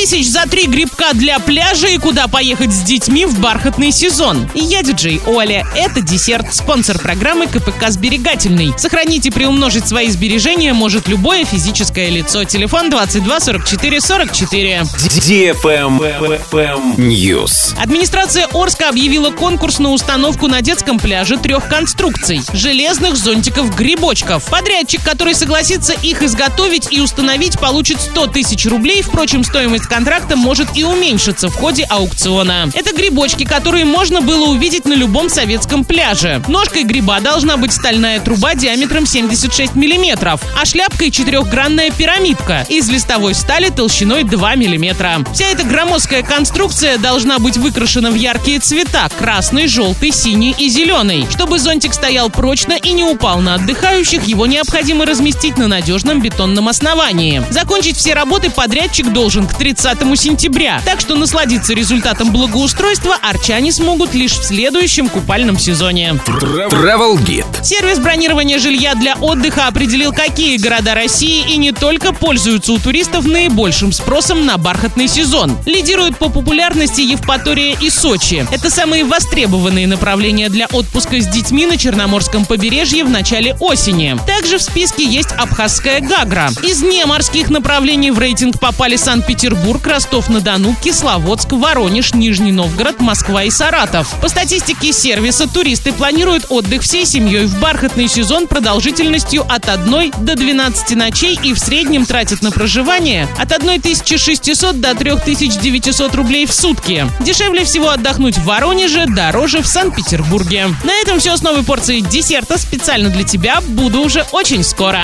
тысяч за три грибка для пляжа и куда поехать с детьми в бархатный сезон. И я диджей Оля. Это десерт, спонсор программы КПК «Сберегательный». Сохранить и приумножить свои сбережения может любое физическое лицо. Телефон 22 44 44. News. Администрация Орска объявила конкурс на установку на детском пляже трех конструкций – железных зонтиков-грибочков. Подрядчик, который согласится их изготовить и установить, получит 100 тысяч рублей. Впрочем, стоимость контракта может и уменьшиться в ходе аукциона. Это грибочки, которые можно было увидеть на любом советском пляже. Ножкой гриба должна быть стальная труба диаметром 76 миллиметров, а шляпкой четырехгранная пирамидка из листовой стали толщиной 2 миллиметра. Вся эта громоздкая конструкция должна быть выкрашена в яркие цвета – красный, желтый, синий и зеленый. Чтобы зонтик стоял прочно и не упал на отдыхающих, его необходимо разместить на надежном бетонном основании. Закончить все работы подрядчик должен к 30 сентября, так что насладиться результатом благоустройства арчане смогут лишь в следующем купальном сезоне. Travel Guide. Сервис бронирования жилья для отдыха определил, какие города России и не только пользуются у туристов наибольшим спросом на бархатный сезон. Лидируют по популярности Евпатория и Сочи. Это самые востребованные направления для отпуска с детьми на Черноморском побережье в начале осени. Также в списке есть Абхазская Гагра. Из неморских направлений в рейтинг попали Санкт-Петербург, Ростов-на-Дону, Кисловодск, Воронеж, Нижний Новгород, Москва и Саратов. По статистике сервиса, туристы планируют отдых всей семьей в бархатный сезон продолжительностью от 1 до 12 ночей и в среднем тратят на проживание от 1600 до 3900 рублей в сутки. Дешевле всего отдохнуть в Воронеже, дороже в Санкт-Петербурге. На этом все с новой порцией десерта специально для тебя. Буду уже очень скоро.